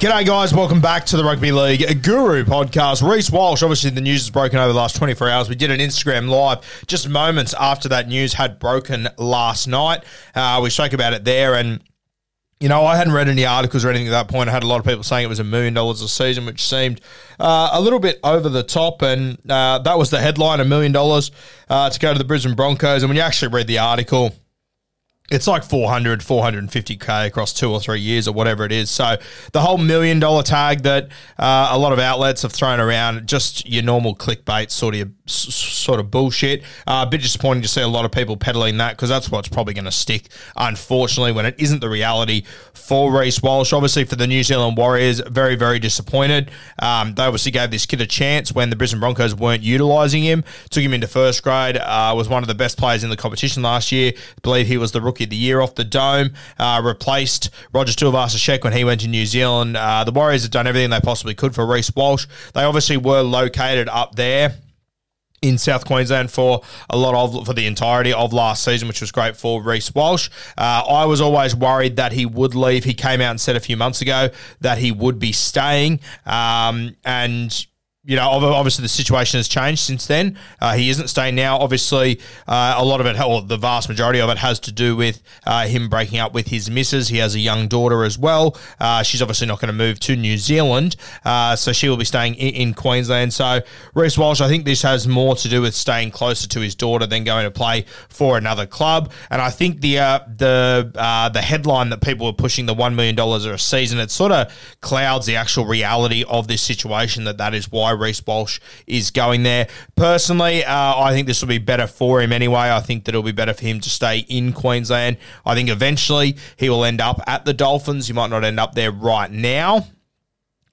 G'day, guys. Welcome back to the Rugby League Guru podcast. Reece Walsh, obviously, the news has broken over the last 24 hours. We did an Instagram live just moments after that news had broken last night. Uh, we spoke about it there, and you know, I hadn't read any articles or anything at that point. I had a lot of people saying it was a million dollars a season, which seemed uh, a little bit over the top. And uh, that was the headline a million dollars uh, to go to the Brisbane Broncos. And when you actually read the article, it's like 400, 450K across two or three years or whatever it is. So the whole million dollar tag that uh, a lot of outlets have thrown around, just your normal clickbait sort of sort of bullshit. Uh, a bit disappointing to see a lot of people peddling that because that's what's probably going to stick, unfortunately, when it isn't the reality for Reece Walsh. Obviously, for the New Zealand Warriors, very, very disappointed. Um, they obviously gave this kid a chance when the Brisbane Broncos weren't utilising him. Took him into first grade, uh, was one of the best players in the competition last year. I believe he was the rookie of the year off the dome. Uh, replaced Roger Tuivasa-Sheck when he went to New Zealand. Uh, the Warriors have done everything they possibly could for Reece Walsh. They obviously were located up there in South Queensland for a lot of for the entirety of last season, which was great for Reece Walsh. Uh, I was always worried that he would leave. He came out and said a few months ago that he would be staying, um, and you know, obviously the situation has changed since then. Uh, he isn't staying now. Obviously, uh, a lot of it, or the vast majority of it, has to do with uh, him breaking up with his missus. He has a young daughter as well. Uh, she's obviously not going to move to New Zealand, uh, so she will be staying in, in Queensland. So, Reece Walsh, I think this has more to do with staying closer to his daughter than going to play for another club. And I think the uh, the the headline that people were pushing the one million dollars a season, it sort of clouds the actual reality of this situation. That that is why Reece Walsh is going there. Personally, uh, I think this will be better for him anyway. I think that it'll be better for him to stay in Queensland. I think eventually he will end up at the Dolphins. He might not end up there right now.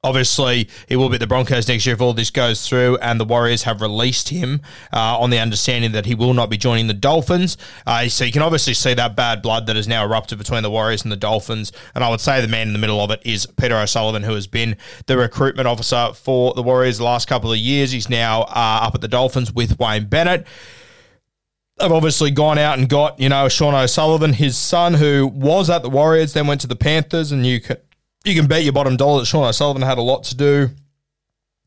Obviously, he will be at the Broncos next year if all this goes through, and the Warriors have released him uh, on the understanding that he will not be joining the Dolphins. Uh, so you can obviously see that bad blood that has now erupted between the Warriors and the Dolphins. And I would say the man in the middle of it is Peter O'Sullivan, who has been the recruitment officer for the Warriors the last couple of years. He's now uh, up at the Dolphins with Wayne Bennett. They've obviously gone out and got, you know, Sean O'Sullivan, his son, who was at the Warriors, then went to the Panthers, and you can you can bet your bottom dollar that Sean O'Sullivan had a lot to do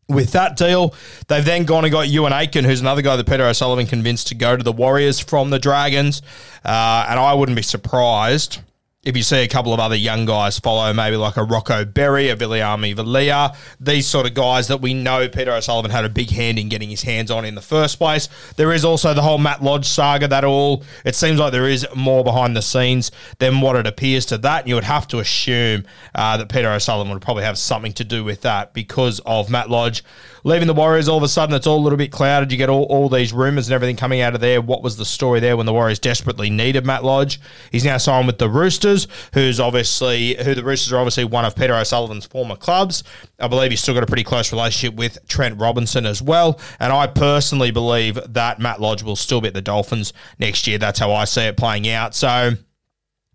with that deal. They've then gone and got Euan Aitken, who's another guy that Peter O'Sullivan convinced to go to the Warriors from the Dragons. Uh, and I wouldn't be surprised if you see a couple of other young guys follow, maybe like a Rocco Berry, a Viliami Vailea, these sort of guys that we know Peter O'Sullivan had a big hand in getting his hands on in the first place. There is also the whole Matt Lodge saga that all, it seems like there is more behind the scenes than what it appears to that. And you would have to assume uh, that Peter O'Sullivan would probably have something to do with that because of Matt Lodge leaving the Warriors. All of a sudden, it's all a little bit clouded. You get all, all these rumors and everything coming out of there. What was the story there when the Warriors desperately needed Matt Lodge? He's now signed with the Roosters, who's obviously who the Roosters are obviously one of Peter O'Sullivan's former clubs. I believe he's still got a pretty close relationship with Trent Robinson as well. And I personally believe that Matt Lodge will still be at the Dolphins next year. That's how I see it playing out. So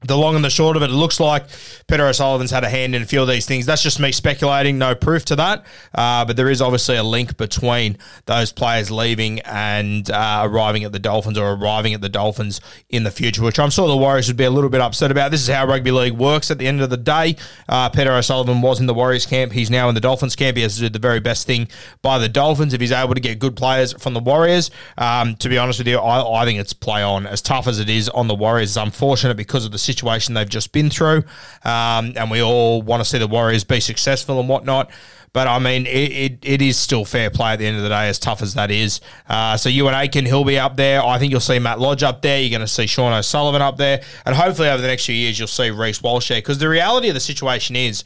the long and the short of it, it looks like Peter O'Sullivan's had a hand in a few of these things. That's just me speculating, no proof to that. Uh, but there is obviously a link between those players leaving and uh, arriving at the Dolphins or arriving at the Dolphins in the future, which I'm sure the Warriors would be a little bit upset about. This is how rugby league works at the end of the day. Uh, Peter O'Sullivan was in the Warriors camp. He's now in the Dolphins camp. He has to do the very best thing by the Dolphins if he's able to get good players from the Warriors. Um, to be honest with you, I, I think it's play on. As tough as it is on the Warriors, it's unfortunate because of the situation situation they've just been through. Um, and we all want to see the Warriors be successful and whatnot. But I mean, it, it, it is still fair play at the end of the day, as tough as that is. Uh, so and Aitken, he'll be up there. I think you'll see Matt Lodge up there. You're going to see Sean O'Sullivan up there. And hopefully over the next few years, you'll see Reece Walsh. Because the reality of the situation is,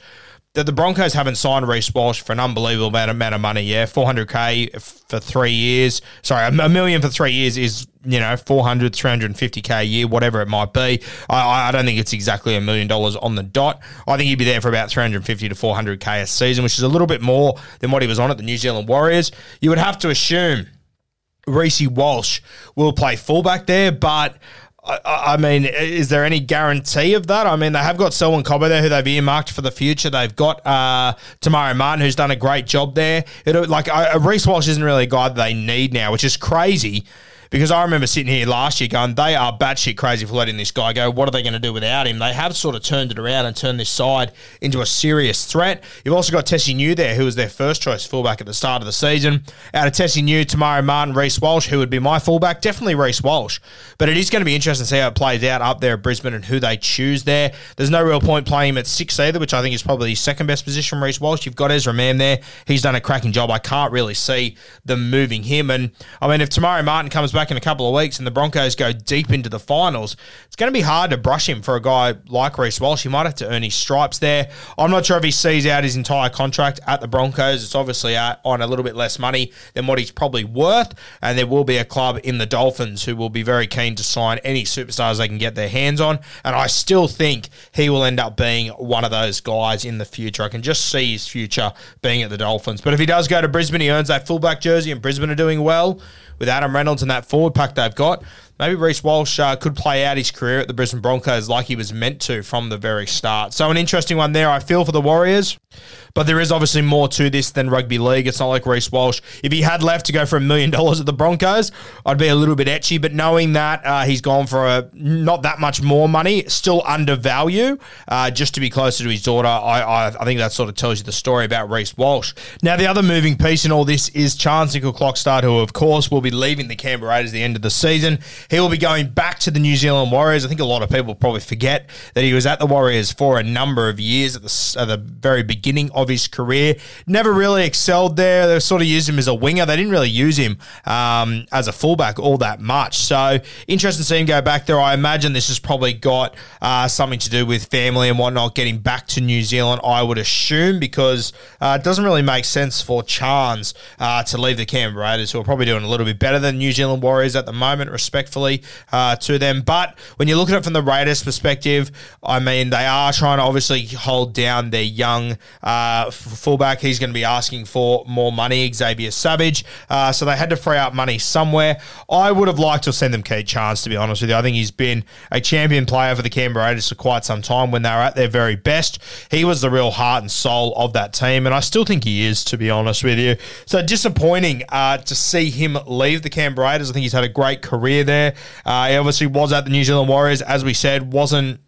that the Broncos haven't signed Reece Walsh for an unbelievable amount, amount of money. Yeah, 400k for three years. Sorry, a million for three years is you know 400, 350k a year, whatever it might be. I, I don't think it's exactly a million dollars on the dot. I think he'd be there for about 350 to 400k a season, which is a little bit more than what he was on at the New Zealand Warriors. You would have to assume Reece Walsh will play fullback there, but I, I, mean, is there any guarantee of that? I mean, they have got Selwyn Cobbo there, who they've earmarked for the future. They've got uh, Te Maire Martin, who's done a great job there. It, like uh, Reece Walsh isn't really a guy that they need now, which is crazy because I remember sitting here last year going, they are batshit crazy for letting this guy go. What are they going to do without him? They have sort of turned it around and turned this side into a serious threat. You've also got Tesi Niu there, who was their first choice fullback at the start of the season. Out of Tesi Niu, Te Maire Martin, Reece Walsh, who would be my fullback? Definitely Reece Walsh. But it is going to be interesting to see how it plays out up there at Brisbane and who they choose there. There's no real point playing him at six either, which I think is probably his second best position, Reece Walsh. You've got Ezra Mam there. He's done a cracking job. I can't really see them moving him. And I mean, if Te Maire Martin comes back in a couple of weeks, and the Broncos go deep into the finals, it's going to be hard to brush him for a guy like Reece Walsh. He might have to earn his stripes there. I'm not sure if he sees out his entire contract at the Broncos. It's obviously on a little bit less money than what he's probably worth, and there will be a club in the Dolphins who will be very keen to sign any superstars they can get their hands on. And I still think he will end up being one of those guys in the future. I can just see his future being at the Dolphins. But if he does go to Brisbane, he earns that fullback jersey, and Brisbane are doing well with Adam Reynolds and that forward pack they've got maybe Reece Walsh uh, could play out his career at the Brisbane Broncos like he was meant to from the very start. So an interesting one there. I feel for the Warriors, but there is obviously more to this than rugby league. It's not like Reece Walsh. If he had left to go for a million dollars at the Broncos, I'd be a little bit etchy. But knowing that uh, he's gone for a not that much more money, still undervalue, uh, just to be closer to his daughter, I, I, I think that sort of tells you the story about Reece Walsh. Now the other moving piece in all this is Charnze Nicoll-Klokstad, who of course will be leaving the Canberra Raiders at the end of the season. He will be going back to the New Zealand Warriors. I think a lot of people probably forget that he was at the Warriors for a number of years at the, at the very beginning of his career. Never really excelled there. They sort of used him as a winger. They didn't really use him um, as a fullback all that much. So interesting to see him go back there. I imagine this has probably got uh, something to do with family and whatnot getting back to New Zealand, I would assume, because uh, it doesn't really make sense for Charnze uh, to leave the Canberra Raiders, who are probably doing a little bit better than New Zealand Warriors at the moment, respectfully uh, to them. But when you look at it from the Raiders' perspective, I mean, they are trying to obviously hold down their young uh, fullback. He's going to be asking for more money, Xavier Savage. Uh, so they had to free up money somewhere. I would have liked to send them Keith Charnze, to be honest with you. I think he's been a champion player for the Canberra Raiders for quite some time when they were at their very best. He was the real heart and soul of that team, and I still think he is, to be honest with you. So disappointing uh, to see him leave the Canberra Raiders. I think he's had a great career there. Uh, he obviously was at the New Zealand Warriors, as we said, wasn't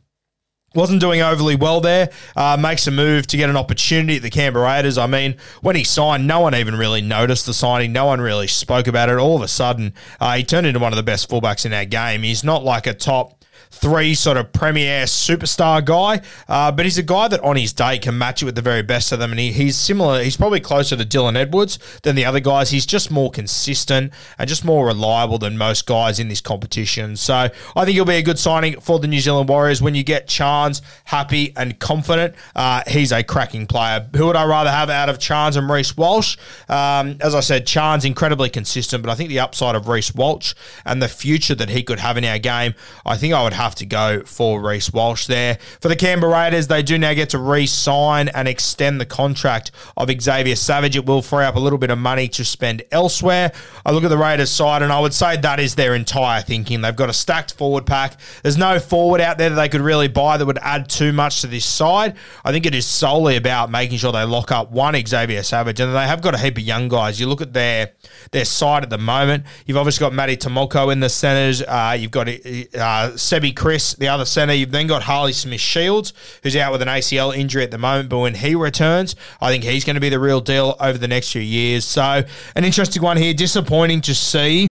wasn't doing overly well there. Uh, makes a move to get an opportunity at the Canberra Raiders. I mean, when he signed, no one even really noticed the signing. No one really spoke about it. All of a sudden, uh, he turned into one of the best fullbacks in our game. He's not like a top three sort of premier superstar guy, uh, but he's a guy that on his day can match it with the very best of them. And he, he's similar, he's probably closer to Dylan Edwards than the other guys. He's just more consistent and just more reliable than most guys in this competition. So I think he'll be a good signing for the New Zealand Warriors. When you get Charnze happy and confident, uh, he's a cracking player. Who would I rather have out of Charnze and Reece Walsh? Um, as I said, Charnze incredibly consistent, but I think the upside of Reece Walsh and the future that he could have in our game, I think I would have to go for Reece Walsh there. For the Canberra Raiders, they do now get to re sign and extend the contract of Xavier Savage. It will free up a little bit of money to spend elsewhere. I look at the Raiders side, and I would say that is their entire thinking. They've got a stacked forward pack. There's no forward out there that they could really buy that would add too much to this side. I think it is solely about making sure they lock up one Xavier Savage, and they have got a heap of young guys. You look at their their side at the moment. You've obviously got Matty Timoko in the centres. Uh, you've got uh, Sebi Kris, the other centre. You've then got Harley Smith Shields, who's out with an ACL injury at the moment. But when he returns, I think he's going to be the real deal over the next few years. So, an interesting one here. Disappointing to see.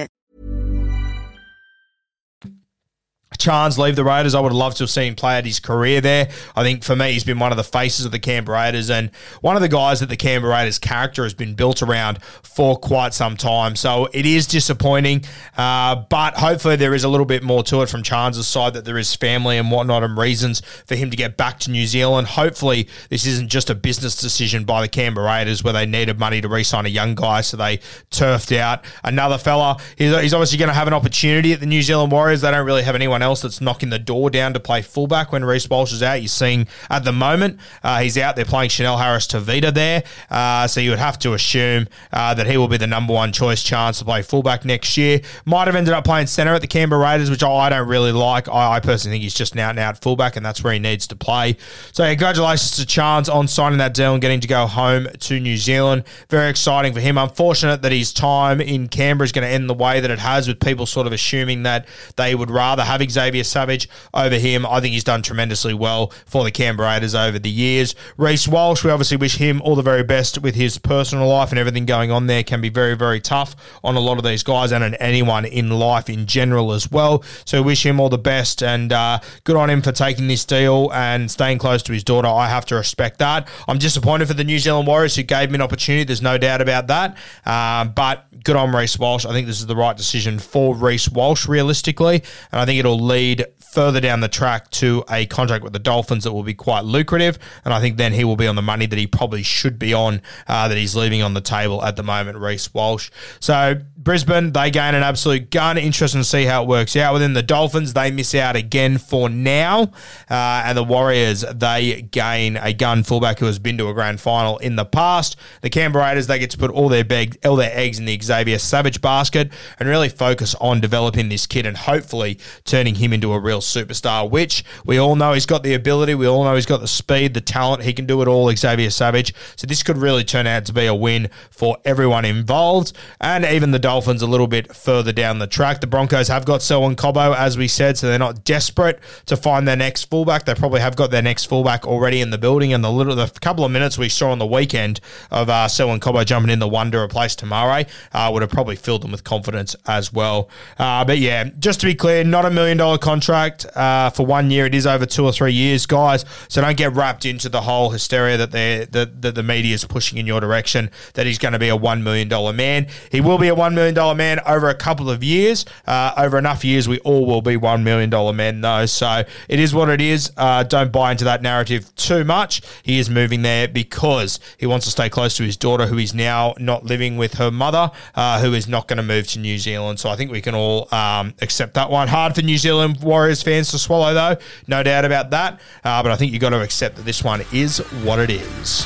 Charnze leave the Raiders. I would have loved to have seen him play out his career there. I think for me, he's been one of the faces of the Canberra Raiders and one of the guys that the Canberra Raiders character has been built around for quite some time. So it is disappointing, uh, but hopefully there is a little bit more to it from Charnze's side that there is family and whatnot and reasons for him to get back to New Zealand. Hopefully this isn't just a business decision by the Canberra Raiders where they needed money to re-sign a young guy, so they turfed out another fella. He's, he's obviously going to have an opportunity at the New Zealand Warriors. They don't really have anyone else else that's knocking the door down to play fullback when Reece Walsh is out. You're seeing at the moment uh, he's out there playing Chanel Harris Tavita there, uh, so you would have to assume uh, that he will be the number one choice chance to play fullback next year. Might have ended up playing centre at the Canberra Raiders, which I don't really like. I, I personally think he's just an out fullback, and that's where he needs to play. So congratulations to Charnze on signing that deal and getting to go home to New Zealand. Very exciting for him. Unfortunate that his time in Canberra is going to end the way that it has, with people sort of assuming that they would rather have Xavier Savage over him. I think he's done tremendously well for the Canberra Raiders over the years. Reece Walsh, we obviously wish him all the very best with his personal life and everything going on there. Can be very, very tough on a lot of these guys and on anyone in life in general as well. So wish him all the best and uh, good on him for taking this deal and staying close to his daughter. I have to respect that. I'm disappointed for the New Zealand Warriors who gave me an opportunity. There's no doubt about that. Um, but good on Reece Walsh. I think this is the right decision for Reece Walsh, realistically. And I think it'll lead further down the track to a contract with the Dolphins that will be quite lucrative. And I think then he will be on the money that he probably should be on, uh, that he's leaving on the table at the moment, Reece Walsh. So Brisbane, they gain an absolute gun. Interesting to see how it works out. Within the Dolphins, they miss out again for now. Uh, and the Warriors, they gain a gun fullback who has been to a grand final in the past. The Canberra Raiders, they get to put all their, beg- all their eggs in the Xavier Savage basket and really focus on developing this kid and hopefully turning him into a real superstar, which we all know he's got the ability. We all know he's got the speed, the talent. He can do it all, Xavier Savage. So this could really turn out to be a win for everyone involved and even the Dolphins a little bit further down the track. The Broncos have got Selwyn Cobbo, as we said, so they're not desperate to find their next fullback. They probably have got their next fullback already in the building. And the little, the couple of minutes we saw on the weekend of uh, Selwyn Cobbo jumping in the one to replace Te Maire uh, would have probably filled them with confidence as well. Uh, but yeah, just to be clear, not a million dollar contract contract uh, for one year. It is over two or three years, guys. So don't get wrapped into the whole hysteria that they that, that the media is pushing in your direction. That he's going to be a one million dollar man. He will be a one million dollar man over a couple of years. Uh, over enough years, we all will be one million dollar men, though. So it is what it is. Uh, don't buy into that narrative too much. He is moving there because he wants to stay close to his daughter, who is now not living with her mother, uh, who is not going to move to New Zealand. So I think we can all um, accept that one. Hard for New Zealand Warriors fans to swallow, though. No doubt about that. Uh, but I think you've got to accept that this one is what it is.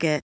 Target